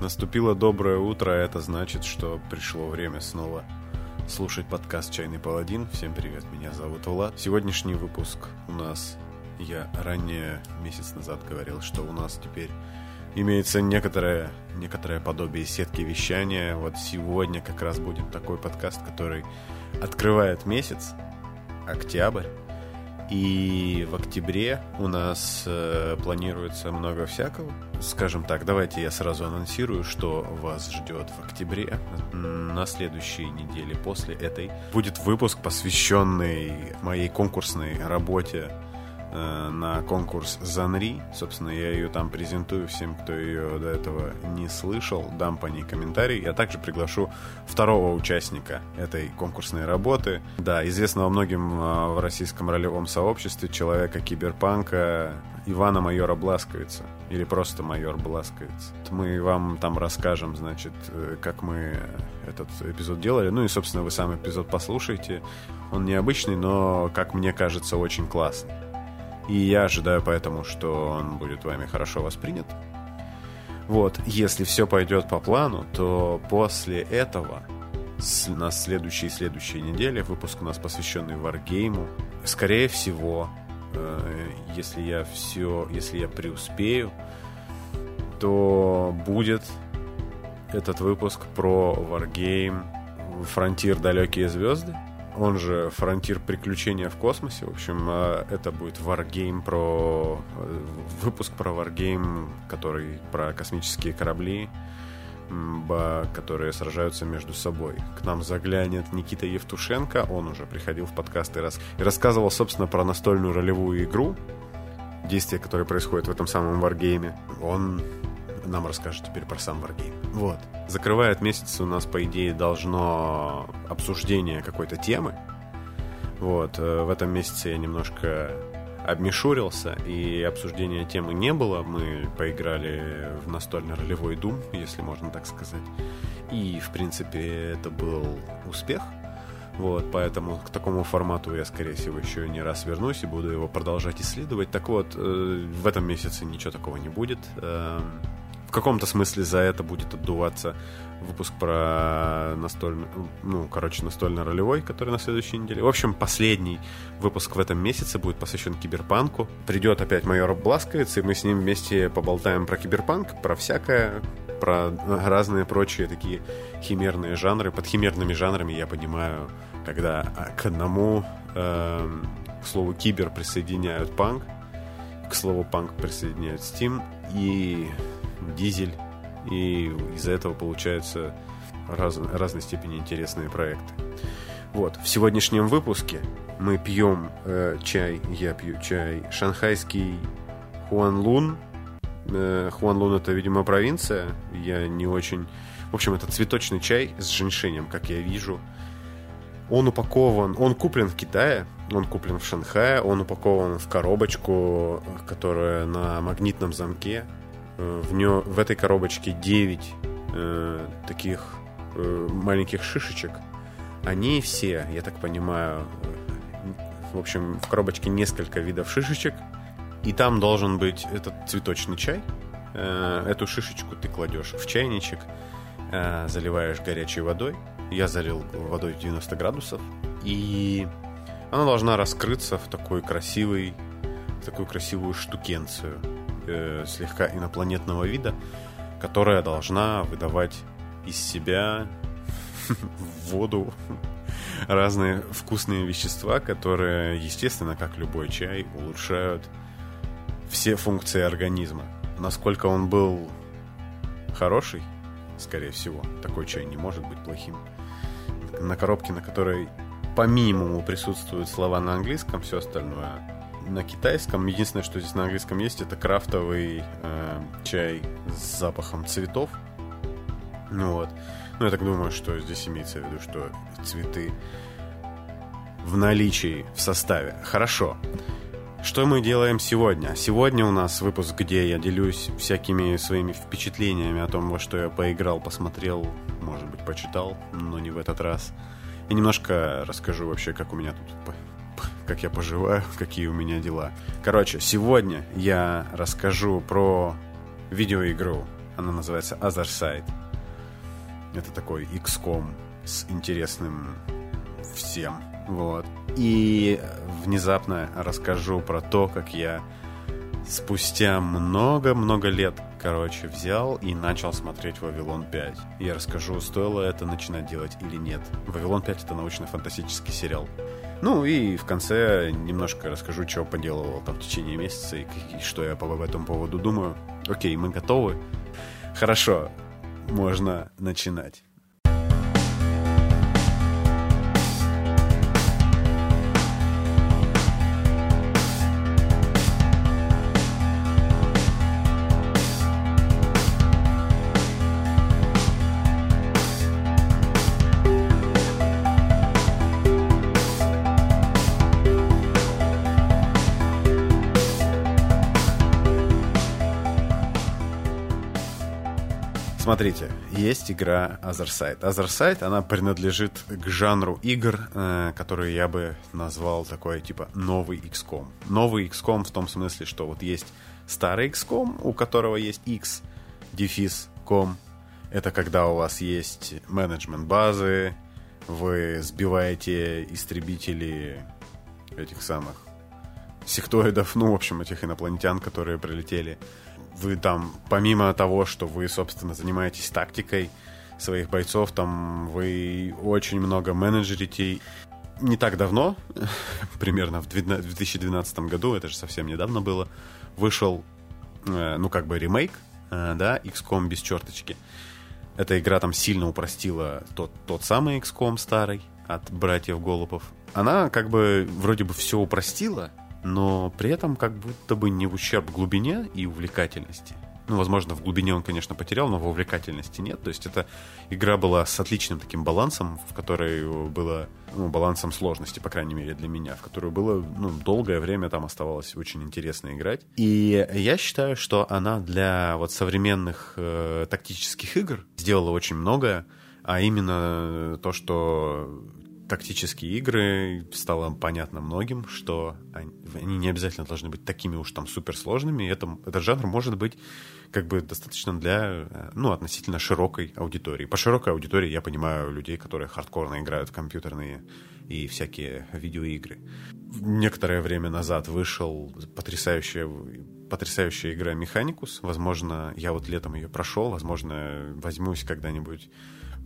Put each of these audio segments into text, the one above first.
Наступило доброе утро, а это значит, что пришло время снова слушать подкаст «Чайный паладин». Всем привет, меня зовут Влад. Сегодняшний выпуск у нас, я ранее месяц назад говорил, что у нас теперь имеется некоторое, некоторое подобие сетки вещания. Вот сегодня как раз будет такой подкаст, который открывает месяц, октябрь, и в октябре у нас э, планируется много всякого. Скажем так, давайте я сразу анонсирую, что вас ждет в октябре. На следующей неделе после этой будет выпуск, посвященный моей конкурсной работе на конкурс Занри. Собственно, я ее там презентую всем, кто ее до этого не слышал, дам по ней комментарий. Я также приглашу второго участника этой конкурсной работы. Да, известного многим э, в российском ролевом сообществе человека киберпанка Ивана Майора Бласковица. Или просто Майор Бласковиц. Мы вам там расскажем, значит, э, как мы этот эпизод делали. Ну и, собственно, вы сам эпизод послушаете. Он необычный, но, как мне кажется, очень классный. И я ожидаю поэтому, что он будет вами хорошо воспринят. Вот, если все пойдет по плану, то после этого на следующей и следующей неделе выпуск у нас посвященный Wargame. Скорее всего, э, если я все, если я преуспею, то будет этот выпуск про Wargame Фронтир Далекие Звезды он же Фронтир приключения в космосе. В общем, э, это будет Wargame про... Э, выпуск про Wargame, который про космические корабли, которые сражаются между собой. К нам заглянет Никита Евтушенко, он уже приходил в подкаст и, рас... и рассказывал, собственно, про настольную ролевую игру, действия, которые происходят в этом самом Wargame. Он нам расскажет теперь про сам Wargame. Вот. Закрывает месяц у нас, по идее, должно обсуждение какой-то темы. Вот. Э, в этом месяце я немножко обмешурился, и обсуждения темы не было. Мы поиграли в настольно-ролевой Doom, если можно так сказать. И, в принципе, это был успех. Вот, поэтому к такому формату я, скорее всего, еще не раз вернусь и буду его продолжать исследовать. Так вот, э, в этом месяце ничего такого не будет. Эм, в каком-то смысле за это будет отдуваться выпуск про настольный, ну, короче, настольно-ролевой, который на следующей неделе. В общем, последний выпуск в этом месяце будет посвящен киберпанку. Придет опять майор Бласковец, и мы с ним вместе поболтаем про киберпанк, про всякое, про разные прочие такие химерные жанры. Под химерными жанрами я понимаю, когда к одному, э, к слову, кибер присоединяют панк, к слову, панк присоединяют Steam, и дизель, и из-за этого получаются раз, разной степени интересные проекты. Вот, в сегодняшнем выпуске мы пьем э, чай, я пью чай, шанхайский Хуанлун. Э, Хуанлун это, видимо, провинция, я не очень... В общем, это цветочный чай с женьшенем, как я вижу. Он упакован, он куплен в Китае, он куплен в Шанхае, он упакован в коробочку, которая на магнитном замке. Э, в, нее, в этой коробочке 9 э, таких э, маленьких шишечек. Они все, я так понимаю, в общем, в коробочке несколько видов шишечек. И там должен быть этот цветочный чай. Э, эту шишечку ты кладешь в чайничек, э, заливаешь горячей водой. Я залил водой 90 градусов. И она должна раскрыться в такой красивый, в такую красивую штукенцию э, слегка инопланетного вида, которая должна выдавать из себя воду разные вкусные вещества, которые, естественно, как любой чай, улучшают все функции организма. Насколько он был хороший, скорее всего, такой чай не может быть плохим. На коробке, на которой по минимуму присутствуют слова на английском, все остальное на китайском. Единственное, что здесь на английском есть, это крафтовый э, чай с запахом цветов. Ну вот. Ну, я так думаю, что здесь имеется в виду, что цветы в наличии, в составе. Хорошо. Что мы делаем сегодня? Сегодня у нас выпуск, где я делюсь всякими своими впечатлениями о том, во что я поиграл, посмотрел, может быть, почитал, но не в этот раз. И немножко расскажу вообще, как у меня тут как я поживаю, какие у меня дела. Короче, сегодня я расскажу про видеоигру Она называется Other Side. Это такой XCOM с интересным всем. Вот. И внезапно расскажу про то, как я спустя много-много лет, короче, взял и начал смотреть «Вавилон 5». Я расскажу, стоило это начинать делать или нет. «Вавилон 5» — это научно-фантастический сериал. Ну и в конце немножко расскажу, что поделывал там в течение месяца и, что я по этому поводу думаю. Окей, мы готовы? Хорошо, можно начинать. Смотрите, есть игра Otherside. Otherside, она принадлежит к жанру игр, э, которые я бы назвал такой, типа, новый XCOM. Новый XCOM в том смысле, что вот есть старый XCOM, у которого есть X, дефис, com. Это когда у вас есть менеджмент базы, вы сбиваете истребители этих самых сектоидов, ну, в общем, этих инопланетян, которые прилетели вы там, помимо того, что вы, собственно, занимаетесь тактикой своих бойцов, там вы очень много менеджерите. Не так давно, примерно в 2012 году, это же совсем недавно было, вышел, э, ну, как бы ремейк, э, да, XCOM без черточки. Эта игра там сильно упростила тот, тот самый XCOM старый от братьев Голубов. Она как бы вроде бы все упростила, но при этом как будто бы не в ущерб глубине и увлекательности. Ну, возможно, в глубине он, конечно, потерял, но в увлекательности нет. То есть эта игра была с отличным таким балансом, в которой было ну, балансом сложности, по крайней мере, для меня, в которую было ну, долгое время там оставалось очень интересно играть. И я считаю, что она для вот современных э, тактических игр сделала очень многое, а именно то, что тактические игры стало понятно многим, что они, не обязательно должны быть такими уж там суперсложными. Это, этот жанр может быть как бы достаточно для, э, ну, относительно широкой аудитории. По широкой аудитории я понимаю людей, которые хардкорно играют в компьютерные и всякие видеоигры. Некоторое время назад вышел потрясающая, потрясающая игра Механикус. Возможно, я вот летом ее прошел, возможно, возьмусь когда-нибудь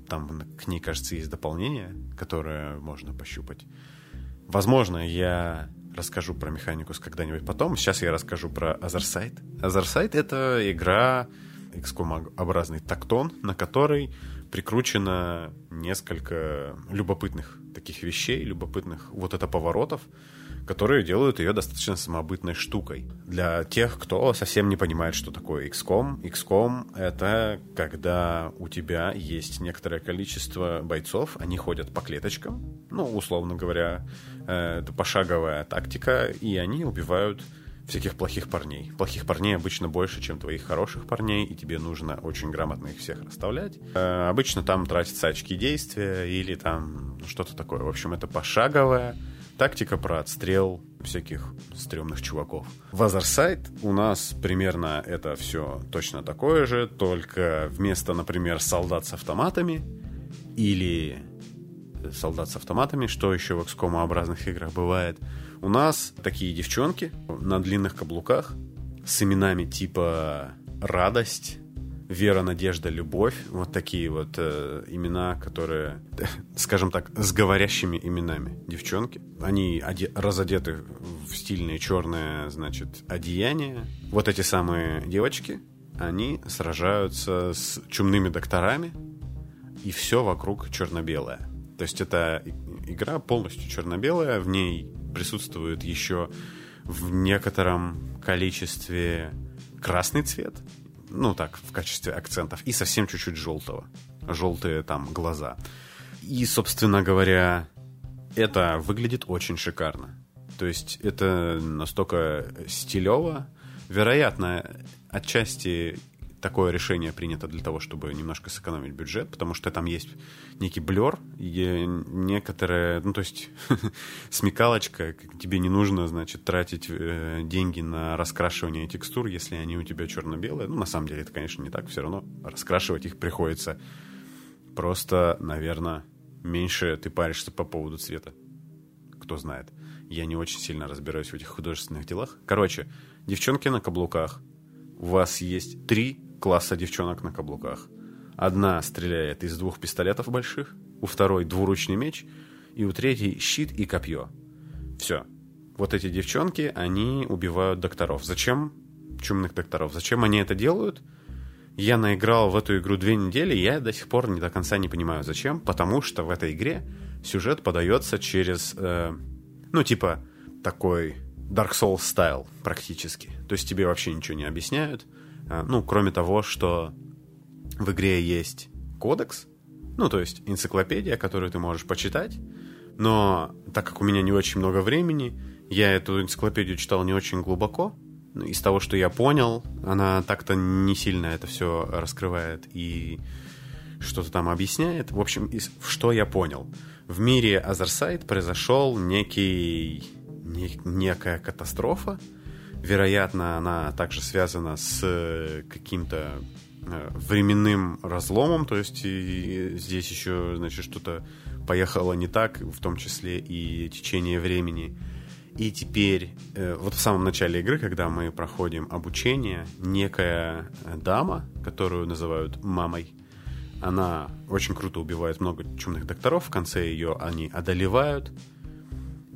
там к ней, кажется, есть дополнение, которое можно пощупать. Возможно, я расскажу про механикус когда-нибудь потом. Сейчас я расскажу про Азерсайт. Азерсайт — это игра XCOM-образный тактон, на который прикручено несколько любопытных таких вещей, любопытных вот это поворотов, которые делают ее достаточно самобытной штукой. Для тех, кто совсем не понимает, что такое XCOM, XCOM — это когда у тебя есть некоторое количество бойцов, они ходят по клеточкам, ну, условно говоря, э, это пошаговая тактика, и они убивают всяких плохих парней. Плохих парней обычно больше, чем твоих хороших парней, и тебе нужно очень грамотно их всех расставлять. Э, обычно там тратятся очки действия или там что-то такое. В общем, это пошаговая тактика про отстрел всяких стрёмных чуваков. В Other у нас примерно это все точно такое же, только вместо, например, солдат с автоматами или солдат с автоматами, что еще в XCOM-образных играх бывает, у нас такие девчонки на длинных каблуках с именами типа «Радость», вера, надежда, любовь. Вот такие вот э, имена, которые, скажем так, с говорящими именами девчонки. Они оде- разодеты в стильные черные, значит, одеяния. Вот эти самые девочки, они сражаются с чумными докторами, и все вокруг черно-белое. То есть это игра полностью черно-белая, в ней присутствует еще в некотором количестве красный цвет, ну так, в качестве акцентов, и совсем чуть-чуть желтого. Желтые там глаза. И, собственно говоря, это выглядит очень шикарно. То есть это настолько стилево. Вероятно, отчасти такое решение принято для того, чтобы немножко сэкономить бюджет, потому что там есть некий блер, некоторые, ну, то есть смекалочка, тебе не нужно, значит, тратить э, деньги на раскрашивание текстур, если они у тебя черно-белые. Ну, на самом деле, это, конечно, не так, все равно раскрашивать их приходится. Просто, наверное, меньше ты паришься по поводу цвета. Кто знает. Я не очень сильно разбираюсь в этих художественных делах. Короче, девчонки на каблуках. У вас есть три класса девчонок на каблуках. Одна стреляет из двух пистолетов больших, у второй двуручный меч, и у третьей щит и копье. Все. Вот эти девчонки, они убивают докторов. Зачем? Чумных докторов. Зачем они это делают? Я наиграл в эту игру две недели, я до сих пор не до конца не понимаю, зачем. Потому что в этой игре сюжет подается через, э, ну, типа, такой Dark Souls стайл практически. То есть тебе вообще ничего не объясняют. Э, ну, кроме того, что в игре есть кодекс, ну, то есть энциклопедия, которую ты можешь почитать. Но так как у меня не очень много времени, я эту энциклопедию читал не очень глубоко, ну, из того, что я понял, она так-то не сильно это все раскрывает и что-то там объясняет. В общем, из, что я понял. В мире Азерсайд произошел некий, не, некая катастрофа. Вероятно, она также связана с каким-то э, временным разломом, то есть и здесь еще, значит, что-то поехало не так, в том числе и течение времени. И теперь, э, вот в самом начале игры, когда мы проходим обучение, некая дама, которую называют мамой, она очень круто убивает много чумных докторов, в конце ее они одолевают,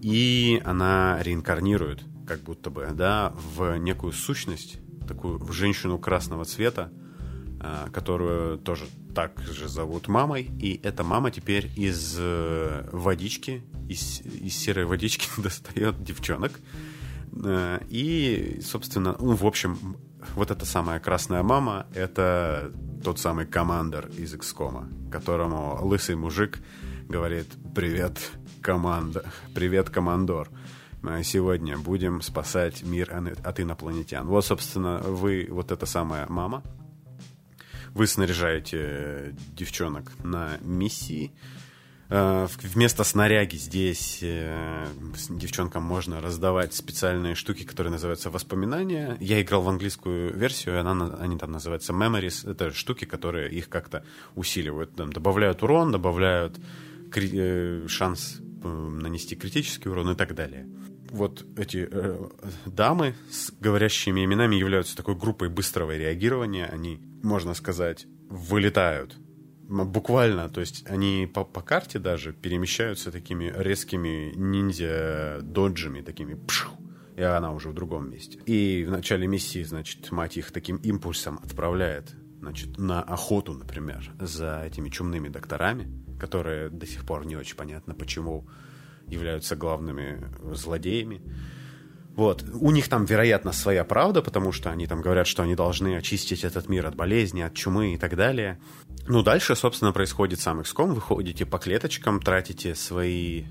и она реинкарнирует, как будто бы, да, в некую сущность, такую в женщину красного цвета, э, которую тоже так же зовут мамой, и эта мама теперь из э, водички из, из серой водички достает девчонок. Э, и, собственно, ну, в общем, вот эта самая красная мама — это тот самый командор из XCOM, которому лысый мужик говорит «Привет, команда! Привет, командор!» Мы сегодня будем спасать мир от инопланетян. Вот, собственно, вы, вот эта самая мама, вы снаряжаете девчонок на миссии, Э, вместо снаряги здесь э, девчонкам можно раздавать специальные штуки, которые называются воспоминания. Я играл в английскую версию, она, они там называются memories. Это штуки, которые их как-то усиливают. Там, добавляют урон, добавляют э, шанс нанести критический урон и так далее. Вот эти э, дамы с говорящими именами являются такой группой быстрого реагирования. Они, можно сказать, вылетают буквально, то есть они по, по карте даже перемещаются такими резкими ниндзя-доджами, такими пшу, и она уже в другом месте. И в начале миссии, значит, мать их таким импульсом отправляет, значит, на охоту, например, за этими чумными докторами, которые до сих пор не очень понятно, почему являются главными злодеями. Вот. У них там, вероятно, своя правда, потому что они там говорят, что они должны очистить этот мир от болезни, от чумы и так далее. Ну, дальше, собственно, происходит сам XCOM. Вы ходите по клеточкам, тратите свои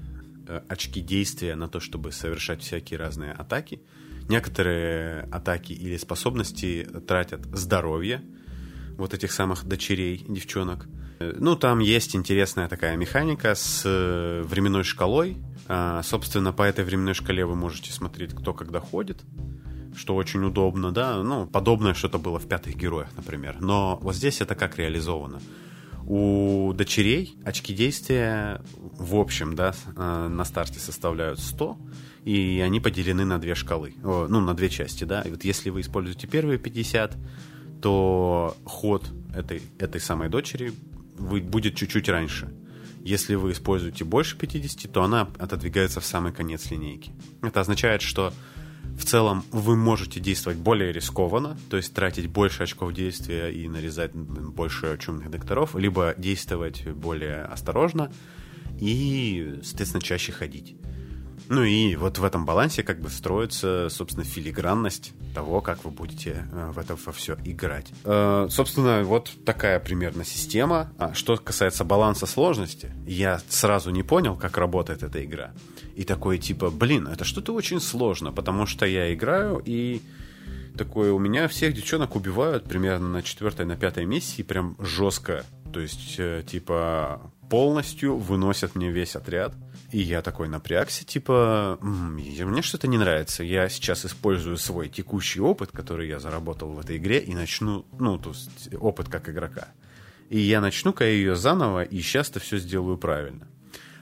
э, очки действия на то, чтобы совершать всякие разные атаки. Некоторые атаки или способности тратят здоровье вот этих самых дочерей, девчонок. Э, ну, там есть интересная такая механика с э, временной шкалой, а, собственно, по этой временной шкале вы можете смотреть, кто когда ходит, что очень удобно, да, ну, подобное что-то было в «Пятых героях», например. Но вот здесь это как реализовано. У дочерей очки действия в общем, да, а, на старте составляют 100, и они поделены на две шкалы, ну, на две части, да. И вот если вы используете первые 50, то ход этой, этой самой дочери будет чуть-чуть раньше – если вы используете больше 50, то она отодвигается в самый конец линейки. Это означает, что в целом вы можете действовать более рискованно, то есть тратить больше очков действия и нарезать больше чумных докторов, либо действовать более осторожно и, соответственно, чаще ходить. Ну и вот в этом балансе как бы строится, собственно, филигранность того, как вы будете э, в это во все играть. Э, собственно, вот такая примерно система. А что касается баланса сложности, я сразу не понял, как работает эта игра. И такой типа, блин, это что-то очень сложно, потому что я играю и такое, у меня всех девчонок убивают примерно на четвертой, на пятой миссии, прям жестко. То есть, э, типа, полностью выносят мне весь отряд. И я такой напрягся, типа, мне что-то не нравится. Я сейчас использую свой текущий опыт, который я заработал в этой игре, и начну, ну, то есть опыт как игрока. И я начну-ка ее заново, и сейчас-то все сделаю правильно.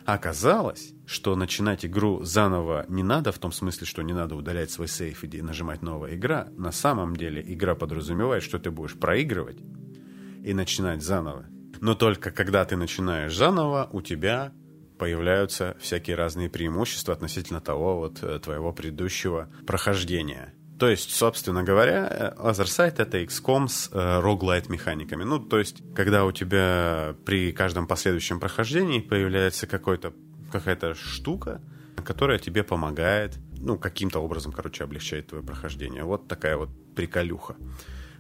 Оказалось, что начинать игру заново не надо, в том смысле, что не надо удалять свой сейф и нажимать новая игра. На самом деле игра подразумевает, что ты будешь проигрывать и начинать заново. Но только когда ты начинаешь заново, у тебя появляются всякие разные преимущества относительно того вот э, твоего предыдущего прохождения. То есть, собственно говоря, Otherside это XCOM с э, роглайт механиками. Ну, то есть, когда у тебя при каждом последующем прохождении появляется какой-то, какая-то штука, которая тебе помогает, ну, каким-то образом, короче, облегчает твое прохождение. Вот такая вот приколюха.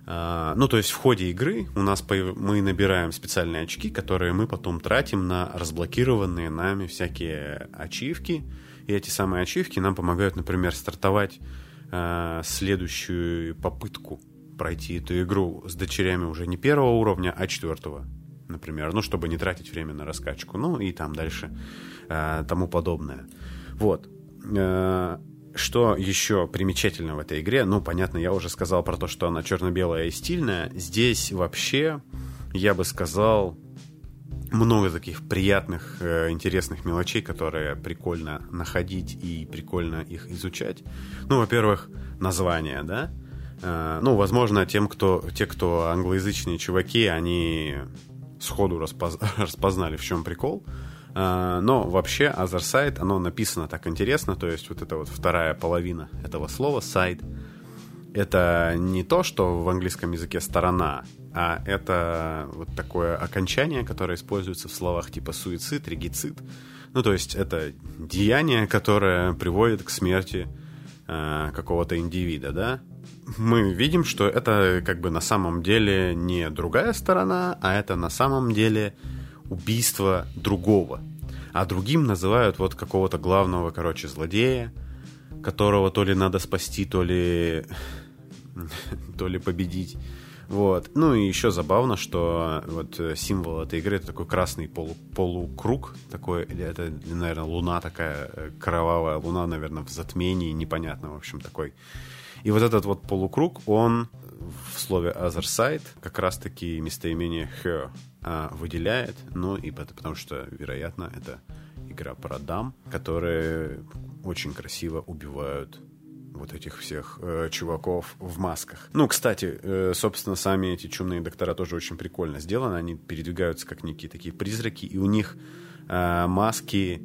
А, ну, то есть в ходе игры у нас мы набираем специальные очки, которые мы потом тратим на разблокированные нами всякие ачивки. И эти самые ачивки нам помогают, например, стартовать э, следующую попытку пройти эту игру с дочерями уже не первого уровня, а четвертого, например. Ну, чтобы не тратить время на раскачку. Ну, и там дальше э, тому подобное. Вот. Э, что еще примечательно в этой игре? Ну, понятно, я уже сказал про то, что она черно-белая и стильная. Здесь вообще, я бы сказал, много таких приятных, э, интересных мелочей, которые прикольно находить и прикольно их изучать. Ну, во-первых, название, да? Э, ну, возможно, тем, кто, те, кто англоязычные чуваки, они сходу распоз... распознали, в чем прикол. Но вообще Other Side, оно написано так интересно, то есть вот это вот вторая половина этого слова side, это не то, что в английском языке сторона, а это вот такое окончание, которое используется в словах типа суицид, регицид. Ну, то есть это деяние, которое приводит к смерти э, какого-то индивида, да? Мы видим, что это как бы на самом деле не другая сторона, а это на самом деле убийство другого. А другим называют вот какого-то главного, короче, злодея, которого то ли надо спасти, то ли, то ли победить. Вот. Ну и еще забавно, что вот символ этой игры это такой красный полу, полукруг, такой, или это, наверное, луна такая, э, кровавая луна, наверное, в затмении, непонятно, в общем, такой. И вот этот вот полукруг, он в слове other side как раз-таки местоимение her а, выделяет, ну и потому что, вероятно, это игра про дам, которые очень красиво убивают вот этих всех э, чуваков в масках. Ну, кстати, э, собственно, сами эти чумные доктора тоже очень прикольно сделаны. Они передвигаются как некие такие призраки, и у них э, маски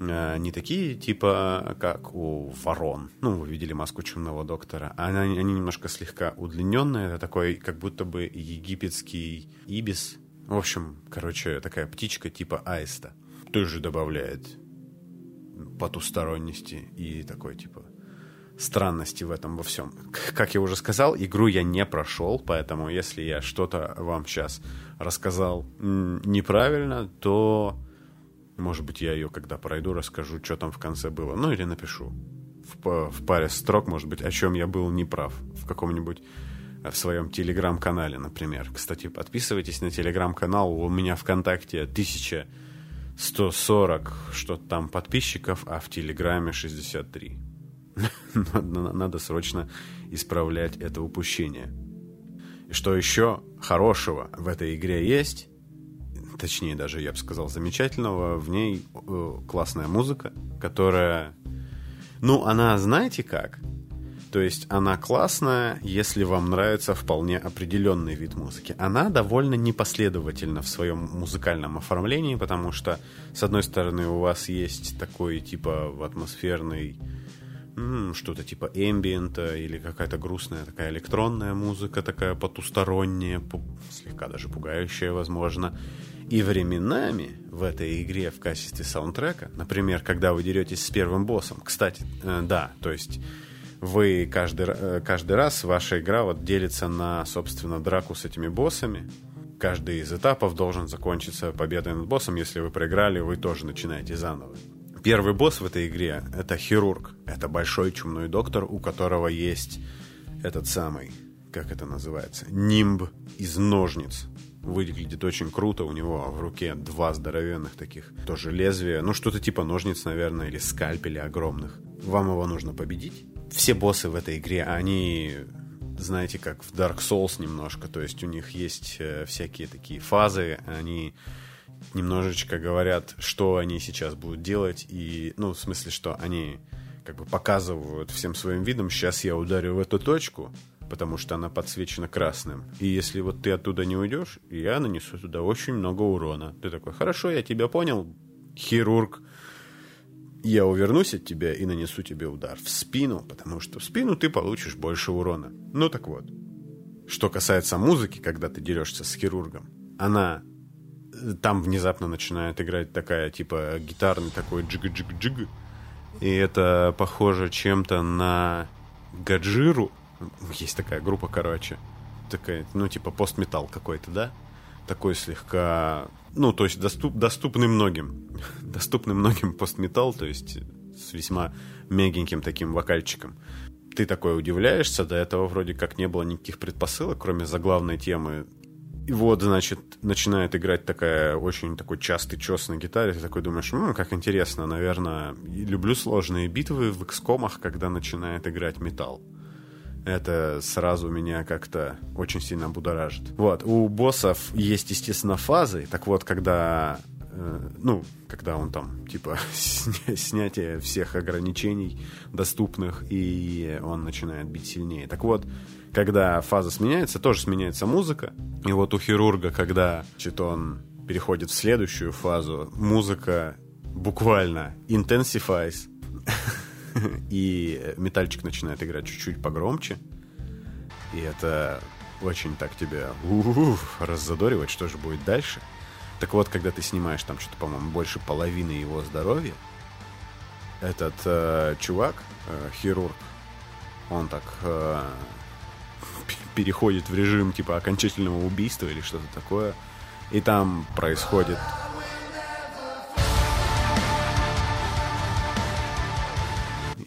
э, не такие, типа, как у ворон. Ну, вы видели маску чумного доктора. А они, они немножко слегка удлиненные. Это такой, как будто бы египетский ибис, в общем, короче, такая птичка типа аиста. Тоже добавляет потусторонности и такой типа странности в этом во всем. Как я уже сказал, игру я не прошел, поэтому если я что-то вам сейчас рассказал неправильно, то, может быть, я ее, когда пройду, расскажу, что там в конце было. Ну, или напишу в, в паре строк, может быть, о чем я был неправ в каком-нибудь в своем телеграм-канале, например. Кстати, подписывайтесь на телеграм-канал. У меня ВКонтакте 1140 что-то там подписчиков, а в телеграме 63. надо, надо срочно исправлять это упущение. И что еще хорошего в этой игре есть, точнее даже, я бы сказал, замечательного, в ней э, классная музыка, которая... Ну, она, знаете как? То есть она классная, если вам нравится вполне определенный вид музыки. Она довольно непоследовательна в своем музыкальном оформлении, потому что, с одной стороны, у вас есть такой типа атмосферный что-то типа эмбиента или какая-то грустная такая электронная музыка, такая потусторонняя, слегка даже пугающая, возможно. И временами в этой игре в качестве саундтрека, например, когда вы деретесь с первым боссом, кстати, э, да, то есть вы каждый, э, каждый раз, ваша игра вот делится на, собственно, драку с этими боссами. Каждый из этапов должен закончиться победой над боссом. Если вы проиграли, вы тоже начинаете заново. Первый босс в этой игре — это хирург. Это большой чумной доктор, у которого есть этот самый, как это называется, нимб из ножниц. Выглядит очень круто, у него в руке два здоровенных таких, тоже лезвия, ну что-то типа ножниц, наверное, или скальпеля огромных. Вам его нужно победить. Все боссы в этой игре, они знаете, как в Dark Souls немножко, то есть у них есть э, всякие такие фазы, они немножечко говорят, что они сейчас будут делать, и, ну, в смысле, что они как бы показывают всем своим видом, сейчас я ударю в эту точку, потому что она подсвечена красным. И если вот ты оттуда не уйдешь, я нанесу туда очень много урона. Ты такой, хорошо, я тебя понял, хирург. Я увернусь от тебя и нанесу тебе удар в спину, потому что в спину ты получишь больше урона. Ну так вот. Что касается музыки, когда ты дерешься с хирургом, она там внезапно начинает играть такая, типа, гитарный такой джиг-джиг-джиг. И это похоже чем-то на Гаджиру. Есть такая группа, короче. Такая, ну, типа, постметал какой-то, да? Такой слегка... Ну, то есть доступ, доступный многим. доступный многим постметал, то есть с весьма мягеньким таким вокальчиком. Ты такой удивляешься, до этого вроде как не было никаких предпосылок, кроме заглавной темы и вот, значит, начинает играть такая очень такой частый чес на гитаре. Ты такой думаешь, ну, как интересно, наверное, люблю сложные битвы в XCOM, когда начинает играть металл. Это сразу меня как-то очень сильно будоражит. Вот, у боссов есть, естественно, фазы. Так вот, когда э, ну, когда он там, типа, снятие всех ограничений доступных, и он начинает бить сильнее. Так вот, когда фаза сменяется, тоже сменяется музыка. И вот у хирурга, когда значит, он переходит в следующую фазу, музыка буквально intensifies, и метальчик начинает играть чуть-чуть погромче. И это очень так тебя раззадоривает, что же будет дальше. Так вот, когда ты снимаешь там что-то, по-моему, больше половины его здоровья, этот э, чувак, э, хирург, он так э, переходит в режим типа окончательного убийства или что-то такое. И там происходит...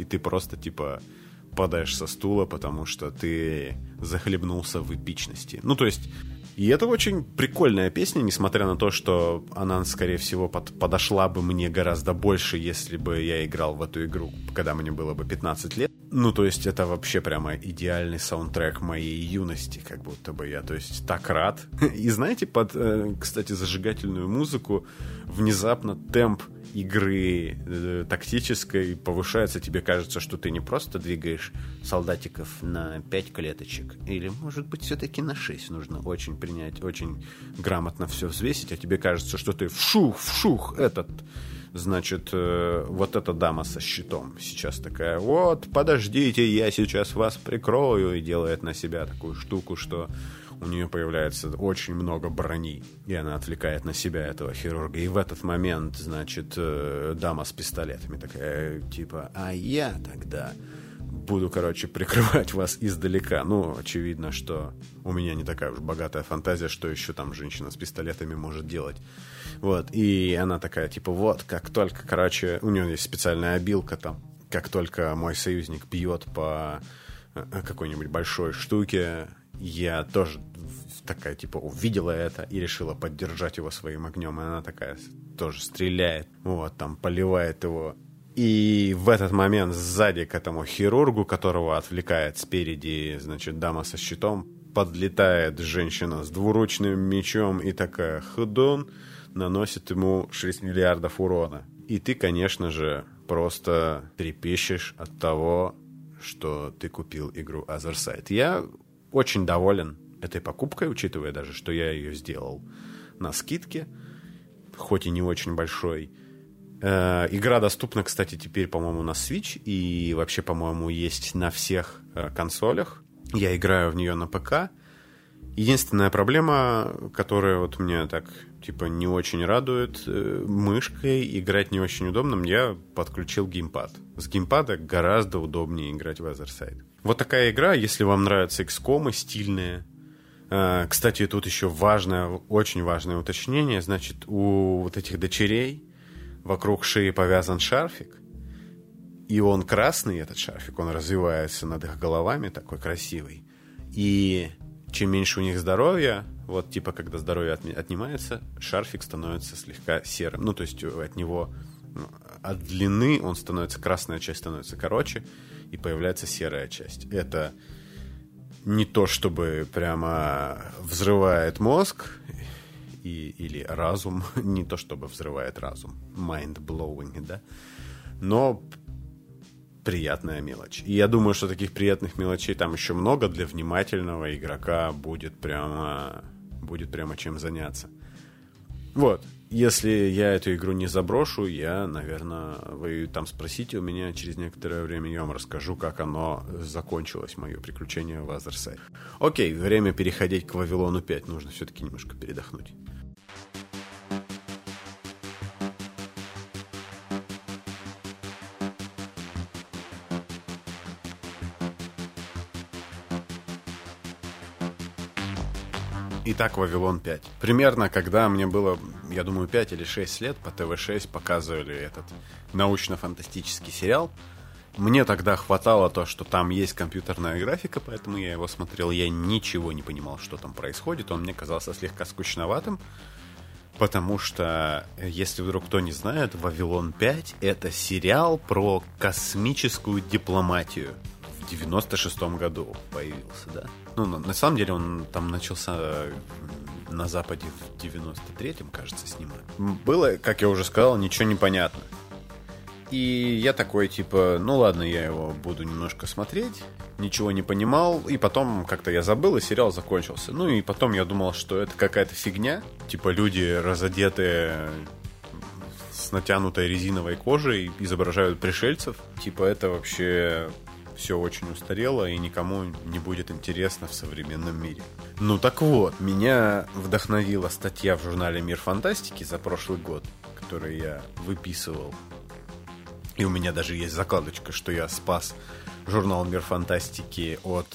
Ты просто типа падаешь со стула, потому что ты захлебнулся в эпичности. Ну, то есть и это очень прикольная песня, несмотря на то, что она, скорее всего, под, подошла бы мне гораздо больше, если бы я играл в эту игру, когда мне было бы 15 лет. Ну, то есть это вообще прямо идеальный саундтрек моей юности, как будто бы я, то есть так рад. И знаете, под, э, кстати, зажигательную музыку внезапно темп игры э, тактической повышается, тебе кажется, что ты не просто двигаешь солдатиков на 5 клеточек, или, может быть, все-таки на 6 нужно очень принять, очень грамотно все взвесить, а тебе кажется, что ты вшух, вшух, этот значит, э, вот эта дама со щитом сейчас такая, вот, подождите, я сейчас вас прикрою, и делает на себя такую штуку, что у нее появляется очень много брони, и она отвлекает на себя этого хирурга. И в этот момент, значит, э, дама с пистолетами такая, типа, а я тогда буду, короче, прикрывать вас издалека. Ну, очевидно, что у меня не такая уж богатая фантазия, что еще там женщина с пистолетами может делать. Вот, и она такая, типа, вот, как только, короче, у нее есть специальная обилка там, как только мой союзник бьет по э, какой-нибудь большой штуке, я тоже такая, типа, увидела это и решила поддержать его своим огнем. И она такая тоже стреляет, вот, там, поливает его. И в этот момент сзади к этому хирургу, которого отвлекает спереди, значит, дама со щитом, подлетает женщина с двуручным мечом и такая ходон наносит ему 6 миллиардов урона. И ты, конечно же, просто трепещешь от того, что ты купил игру Other Side. Я очень доволен этой покупкой, учитывая даже, что я ее сделал на скидке, хоть и не очень большой. Э, игра доступна, кстати, теперь, по-моему, на Switch и вообще, по-моему, есть на всех э, консолях. Я играю в нее на ПК. Единственная проблема, которая вот меня так типа не очень радует, э, мышкой играть не очень удобно. Я подключил геймпад. С геймпада гораздо удобнее играть в Otherside. Вот такая игра, если вам нравятся XCOM, стильные. А, кстати, тут еще важное, очень важное уточнение. Значит, у вот этих дочерей вокруг шеи повязан шарфик. И он красный, этот шарфик, он развивается над их головами, такой красивый. И чем меньше у них здоровья, вот типа когда здоровье отнимается, шарфик становится слегка серым. Ну, то есть от него от длины он становится, красная часть становится короче, и появляется серая часть. Это не то, чтобы прямо взрывает мозг и, или разум, не то, чтобы взрывает разум, mind-blowing, да, но приятная мелочь. И я думаю, что таких приятных мелочей там еще много для внимательного игрока будет прямо, будет прямо чем заняться. Вот. Если я эту игру не заброшу, я, наверное, вы там спросите у меня через некоторое время, я вам расскажу, как оно закончилось, мое приключение в Азерсайд. Окей, время переходить к Вавилону 5, нужно все-таки немножко передохнуть. Итак, «Вавилон 5». Примерно, когда мне было, я думаю, 5 или 6 лет, по ТВ-6 показывали этот научно-фантастический сериал. Мне тогда хватало то, что там есть компьютерная графика, поэтому я его смотрел. Я ничего не понимал, что там происходит. Он мне казался слегка скучноватым. Потому что, если вдруг кто не знает, «Вавилон 5» — это сериал про космическую дипломатию в 96-м году появился, да? Ну, на, на самом деле он там начался на Западе в 93-м, кажется, снимать. Было, как я уже сказал, ничего не понятно. И я такой, типа, ну ладно, я его буду немножко смотреть, ничего не понимал, и потом как-то я забыл, и сериал закончился. Ну и потом я думал, что это какая-то фигня, типа люди разодетые с натянутой резиновой кожей изображают пришельцев. Типа это вообще все очень устарело и никому не будет интересно в современном мире. Ну так вот, меня вдохновила статья в журнале «Мир фантастики» за прошлый год, которую я выписывал. И у меня даже есть закладочка, что я спас журнал «Мир фантастики» от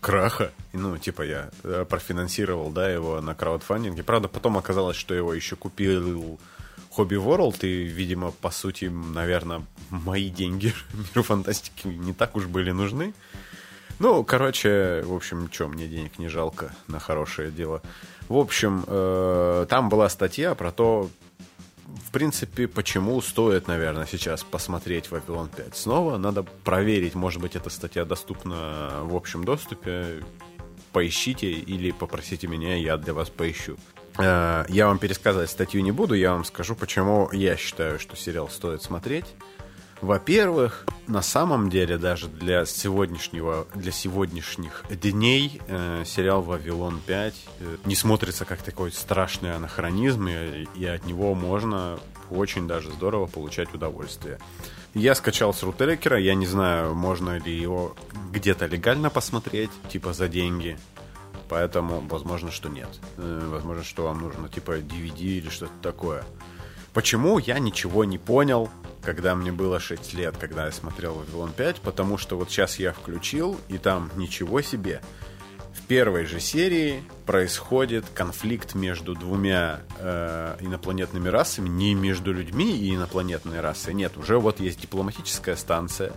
краха. Ну, типа я э, профинансировал, да, его на краудфандинге. Правда, потом оказалось, что его еще купил Хобби World, и, видимо, по сути, наверное, мои деньги миру фантастики не так уж были нужны. Ну, короче, в общем, что, мне денег не жалко на хорошее дело. В общем, э, там была статья про то, в принципе, почему стоит, наверное, сейчас посмотреть Вавилон 5 снова. Надо проверить, может быть, эта статья доступна в общем доступе. Поищите или попросите меня, я для вас поищу. Э, я вам пересказывать статью не буду, я вам скажу, почему я считаю, что сериал стоит смотреть. Во-первых, на самом деле даже для сегодняшнего, для сегодняшних дней э, сериал «Вавилон 5» э, не смотрится как такой страшный анахронизм, и, и от него можно очень даже здорово получать удовольствие. Я скачал с рутрекера, я не знаю, можно ли его где-то легально посмотреть, типа за деньги. Поэтому, возможно, что нет. Э, возможно, что вам нужно типа DVD или что-то такое. Почему я ничего не понял, когда мне было 6 лет, когда я смотрел Вавилон 5? Потому что вот сейчас я включил, и там ничего себе. В первой же серии происходит конфликт между двумя э, инопланетными расами, не между людьми и инопланетной расой. Нет, уже вот есть дипломатическая станция,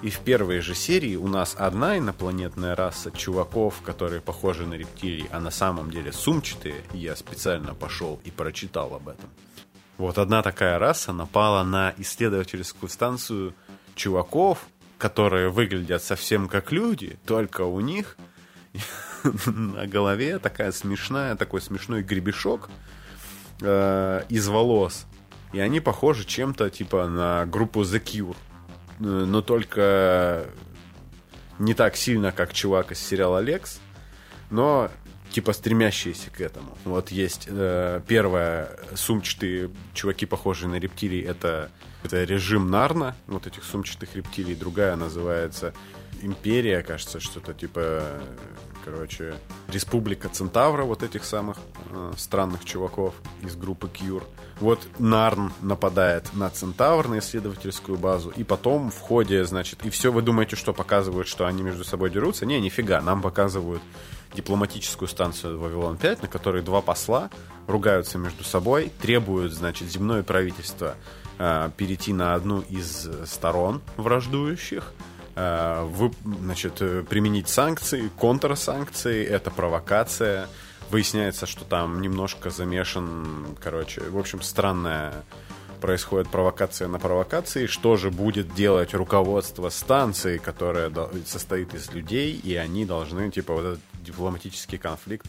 и в первой же серии у нас одна инопланетная раса чуваков, которые похожи на рептилий, а на самом деле сумчатые. Я специально пошел и прочитал об этом. Вот одна такая раса напала на исследовательскую станцию чуваков, которые выглядят совсем как люди, только у них на голове такая смешная, такой смешной гребешок э, из волос. И они похожи чем-то типа на группу The Cure но только не так сильно, как чувак из сериала «Лекс», но типа стремящиеся к этому. Вот есть э, первая сумчатые чуваки, похожие на рептилий, это, это режим Нарна, вот этих сумчатых рептилий. Другая называется Империя, кажется, что-то типа короче, Республика Центавра, вот этих самых э, странных чуваков из группы Кьюр. Вот Нарн нападает на Центавр, на исследовательскую базу, и потом в ходе, значит, и все вы думаете, что показывают, что они между собой дерутся? Не, нифига, нам показывают дипломатическую станцию Вавилон-5, на которой два посла ругаются между собой, требуют, значит, земное правительство э, перейти на одну из сторон враждующих, вы, значит, применить санкции, контрсанкции, это провокация. Выясняется, что там немножко замешан, короче, в общем, странная происходит провокация на провокации, что же будет делать руководство станции, которое состоит из людей, и они должны, типа, вот этот дипломатический конфликт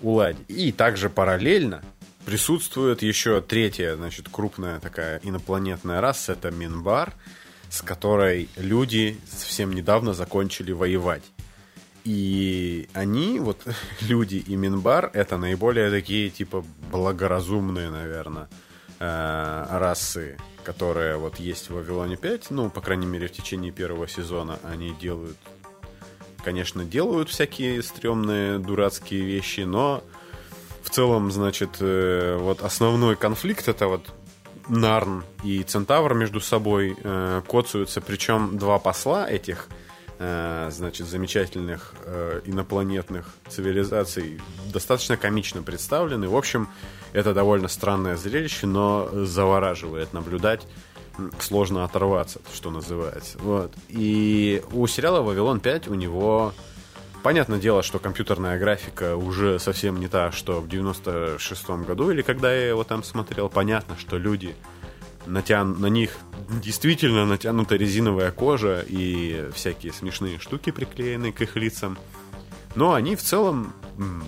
уладить. И также параллельно присутствует еще третья, значит, крупная такая инопланетная раса, это Минбар, с которой люди совсем недавно закончили воевать. И они, вот люди и Минбар, это наиболее такие, типа, благоразумные, наверное, э, расы, которые вот есть в Вавилоне 5, ну, по крайней мере, в течение первого сезона они делают, конечно, делают всякие стрёмные, дурацкие вещи, но в целом, значит, э, вот основной конфликт это вот Нарн и Центавр между собой э, коцаются, причем два посла этих э, значит, замечательных э, инопланетных цивилизаций достаточно комично представлены. В общем, это довольно странное зрелище, но завораживает наблюдать. Сложно оторваться, что называется. Вот. И у сериала «Вавилон 5» у него... Понятное дело, что компьютерная графика уже совсем не та, что в 96-м году, или когда я его там смотрел. Понятно, что люди натян... на них действительно натянута резиновая кожа и всякие смешные штуки приклеены к их лицам. Но они в целом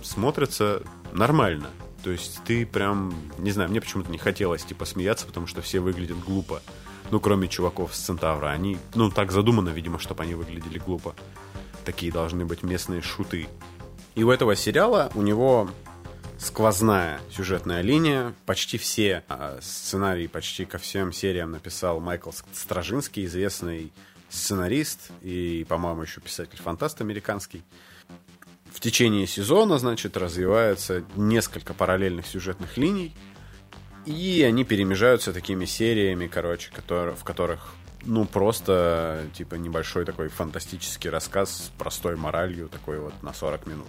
смотрятся нормально. То есть ты прям, не знаю, мне почему-то не хотелось типа смеяться, потому что все выглядят глупо. Ну, кроме чуваков с Центавра. Они, ну, так задумано, видимо, чтобы они выглядели глупо. Такие должны быть местные шуты. И у этого сериала у него сквозная сюжетная линия. Почти все э, сценарии, почти ко всем сериям написал Майкл Стражинский, известный сценарист и, по-моему, еще писатель-фантаст американский в течение сезона, значит, развивается несколько параллельных сюжетных линий, и они перемежаются такими сериями, короче, которые, в которых, ну, просто, типа, небольшой такой фантастический рассказ с простой моралью, такой вот на 40 минут.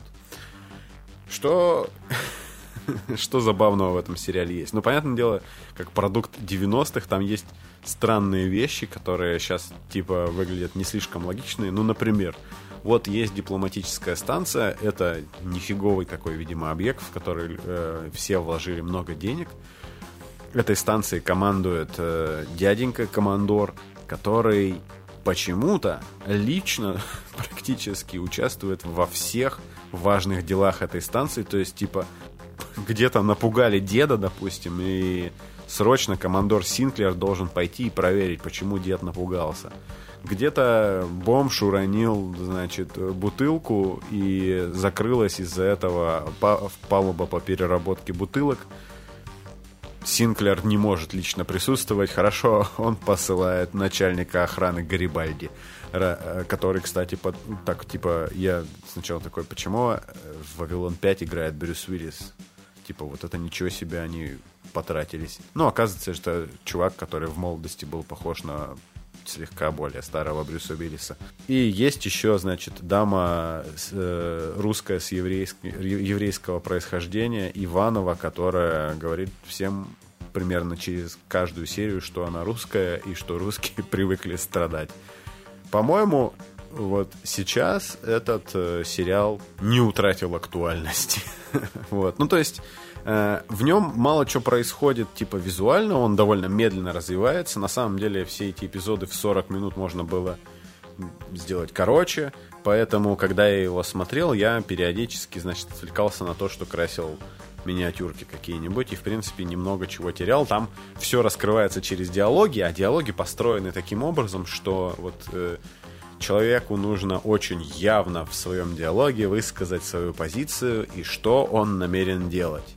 Что... Что забавного в этом сериале есть? Ну, понятное дело, как продукт 90-х, там есть странные вещи, которые сейчас, типа, выглядят не слишком логичные. Ну, например, вот есть дипломатическая станция, это нифиговый такой, видимо, объект, в который э, все вложили много денег. Этой станцией командует э, дяденька-командор, который почему-то лично практически участвует во всех важных делах этой станции. То есть, типа, где-то напугали деда, допустим, и срочно командор Синклер должен пойти и проверить, почему дед напугался. Где-то бомж уронил, значит, бутылку и закрылась из-за этого палуба по переработке бутылок. Синклер не может лично присутствовать. Хорошо, он посылает начальника охраны Гарибальди, который, кстати, под, так, типа, я сначала такой, почему в Вавилон 5 играет Брюс Уиллис? Типа, вот это ничего себе они потратились. Ну, оказывается, что чувак, который в молодости был похож на слегка более старого Брюса Уиллиса. И есть еще, значит, дама э, русская с еврейск... еврейского происхождения, Иванова, которая говорит всем примерно через каждую серию, что она русская и что русские привыкли страдать. По-моему, вот сейчас этот э, сериал не утратил актуальности. вот. Ну, то есть в нем мало что происходит, типа, визуально, он довольно медленно развивается. На самом деле, все эти эпизоды в 40 минут можно было сделать короче, поэтому, когда я его смотрел, я периодически, значит, отвлекался на то, что красил миниатюрки какие-нибудь, и, в принципе, немного чего терял. Там все раскрывается через диалоги, а диалоги построены таким образом, что вот э, человеку нужно очень явно в своем диалоге высказать свою позицию и что он намерен делать.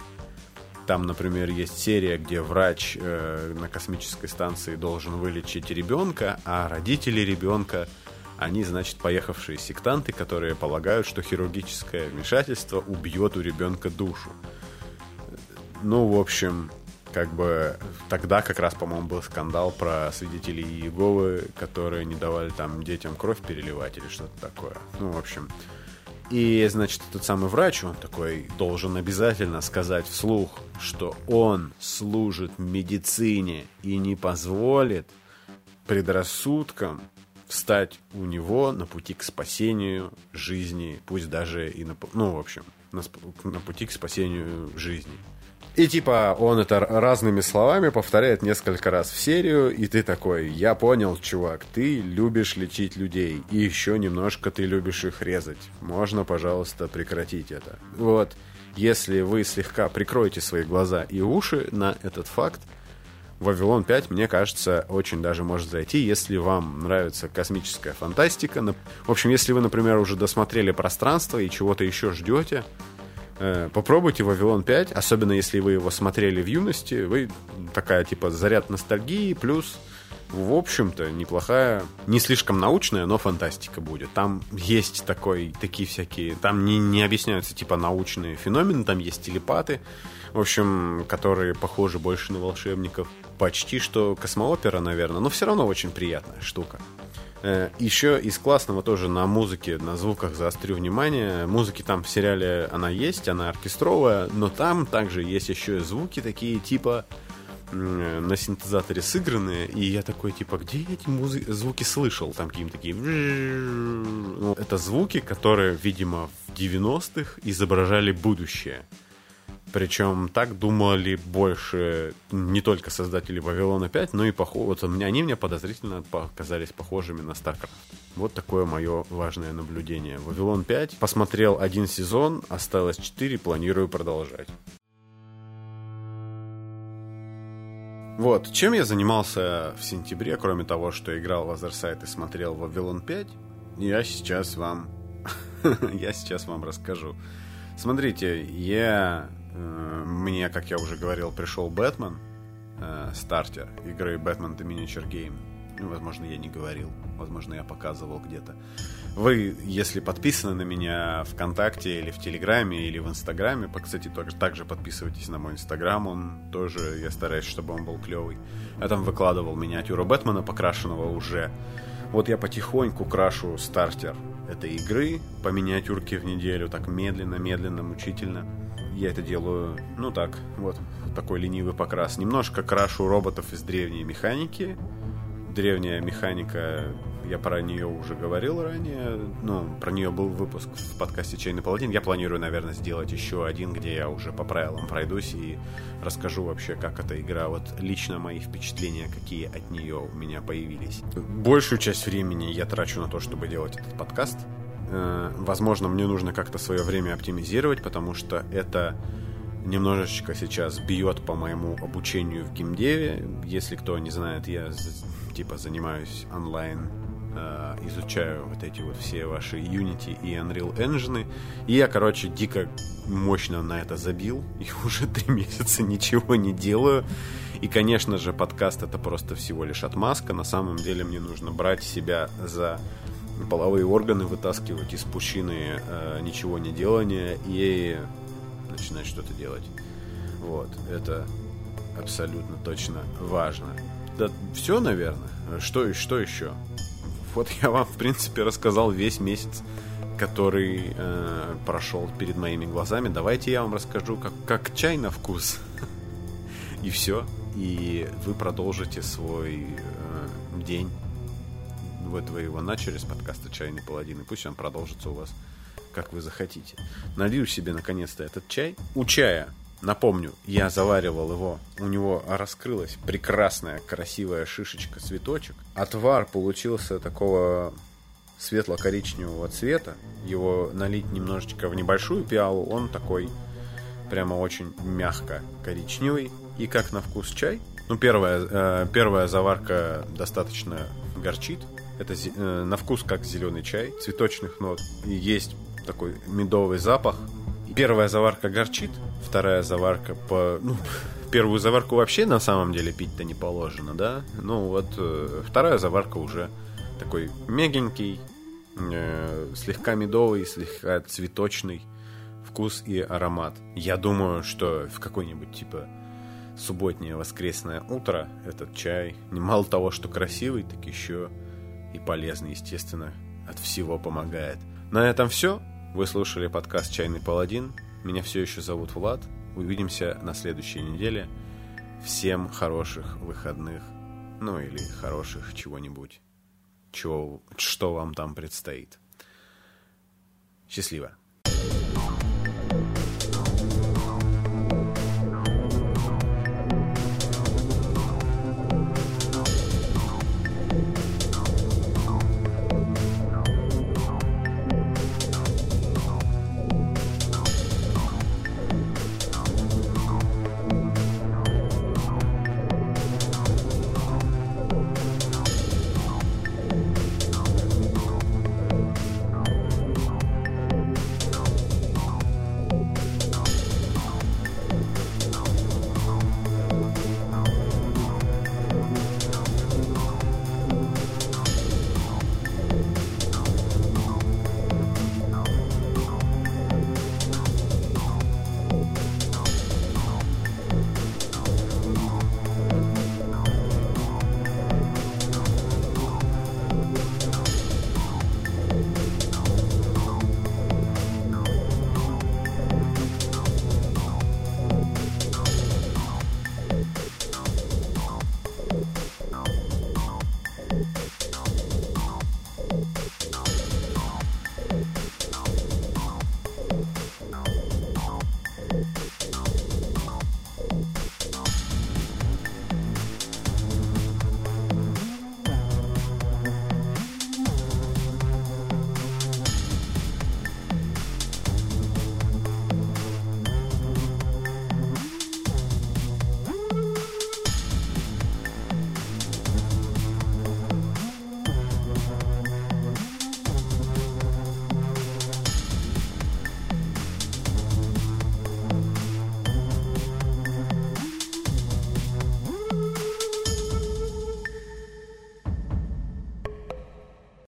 Там, например, есть серия, где врач э, на космической станции должен вылечить ребенка, а родители ребенка, они, значит, поехавшие сектанты, которые полагают, что хирургическое вмешательство убьет у ребенка душу. Ну, в общем, как бы тогда как раз, по-моему, был скандал про свидетелей Иеговы, которые не давали там детям кровь переливать или что-то такое. Ну, в общем, И, значит, этот самый врач, он такой должен обязательно сказать вслух, что он служит медицине и не позволит предрассудкам встать у него на пути к спасению жизни, пусть даже и на... Ну, в общем, на, на пути к спасению жизни. И типа он это разными словами повторяет несколько раз в серию, и ты такой, я понял, чувак, ты любишь лечить людей, и еще немножко ты любишь их резать. Можно, пожалуйста, прекратить это. Вот, если вы слегка прикроете свои глаза и уши на этот факт, Вавилон 5, мне кажется, очень даже может зайти, если вам нравится космическая фантастика. В общем, если вы, например, уже досмотрели пространство и чего-то еще ждете, попробуйте Вавилон 5, особенно если вы его смотрели в юности. Вы такая, типа, заряд ностальгии, плюс, в общем-то, неплохая, не слишком научная, но фантастика будет. Там есть такой, такие всякие, там не, не объясняются, типа, научные феномены, там есть телепаты, в общем, которые похожи больше на волшебников. Почти что космоопера, наверное, но все равно очень приятная штука. Э, Еще из классного тоже на музыке, на звуках заострю внимание. Музыки там в сериале она есть, она оркестровая, но там также есть еще и звуки такие типа на синтезаторе сыгранные, и я такой, типа, где я эти музы- звуки слышал? Там какие-то такие... Ну, это звуки, которые, видимо, в 90-х изображали будущее. Причем так думали больше не только создатели Вавилона 5, но и похоже, вот они мне подозрительно показались похожими на StarCraft. Вот такое мое важное наблюдение. Вавилон 5 посмотрел один сезон, осталось 4, планирую продолжать. Вот, чем я занимался в сентябре, кроме того, что играл в Other и смотрел Вавилон 5, я сейчас вам я сейчас вам расскажу. Смотрите, я мне, как я уже говорил, пришел Бэтмен, э, стартер игры Batman The Miniature Game. Ну, возможно, я не говорил, возможно, я показывал где-то. Вы, если подписаны на меня ВКонтакте или в Телеграме или в Инстаграме, кстати, также, также подписывайтесь на мой Инстаграм, он тоже, я стараюсь, чтобы он был клевый. Я там выкладывал миниатюру Бэтмена, покрашенного уже. Вот я потихоньку крашу стартер этой игры по миниатюрке в неделю, так медленно, медленно, мучительно я это делаю, ну так, вот, такой ленивый покрас. Немножко крашу роботов из древней механики. Древняя механика, я про нее уже говорил ранее, ну, про нее был выпуск в подкасте Чайный Паладин. Я планирую, наверное, сделать еще один, где я уже по правилам пройдусь и расскажу вообще, как эта игра, вот лично мои впечатления, какие от нее у меня появились. Большую часть времени я трачу на то, чтобы делать этот подкаст. Э, возможно, мне нужно как-то свое время оптимизировать, потому что это немножечко сейчас бьет по моему обучению в геймдеве. Если кто не знает, я типа занимаюсь онлайн, э, изучаю вот эти вот все ваши Unity и Unreal Engine. И я, короче, дико мощно на это забил. И уже три месяца ничего не делаю. И, конечно же, подкаст это просто всего лишь отмазка. На самом деле мне нужно брать себя за половые органы вытаскивать из пучины э, ничего не делания и начинать что-то делать. Вот, это абсолютно точно важно. Да все, наверное. Что, что еще? Вот я вам, в принципе, рассказал весь месяц, который э, прошел перед моими глазами. Давайте я вам расскажу, как, как чай на вкус. И все. И вы продолжите свой э, день вот вы его начали с подкаста «Чайный паладин», и пусть он продолжится у вас, как вы захотите. Налью себе, наконец-то, этот чай. У чая, напомню, я заваривал его, у него раскрылась прекрасная, красивая шишечка, цветочек. Отвар получился такого светло-коричневого цвета. Его налить немножечко в небольшую пиалу, он такой прямо очень мягко коричневый. И как на вкус чай. Ну, первая, э, первая заварка достаточно горчит, это э, на вкус как зеленый чай, цветочных нот. И есть такой медовый запах. Первая заварка горчит, вторая заварка по... Ну, первую заварку вообще на самом деле пить-то не положено, да? Ну вот э, вторая заварка уже такой мягенький, э, слегка медовый, слегка цветочный вкус и аромат. Я думаю, что в какой-нибудь типа субботнее воскресное утро этот чай, мало того, что красивый, так еще и полезный, естественно, от всего помогает. На этом все. Вы слушали подкаст «Чайный паладин». Меня все еще зовут Влад. Увидимся на следующей неделе. Всем хороших выходных. Ну или хороших чего-нибудь. Чего, что вам там предстоит. Счастливо.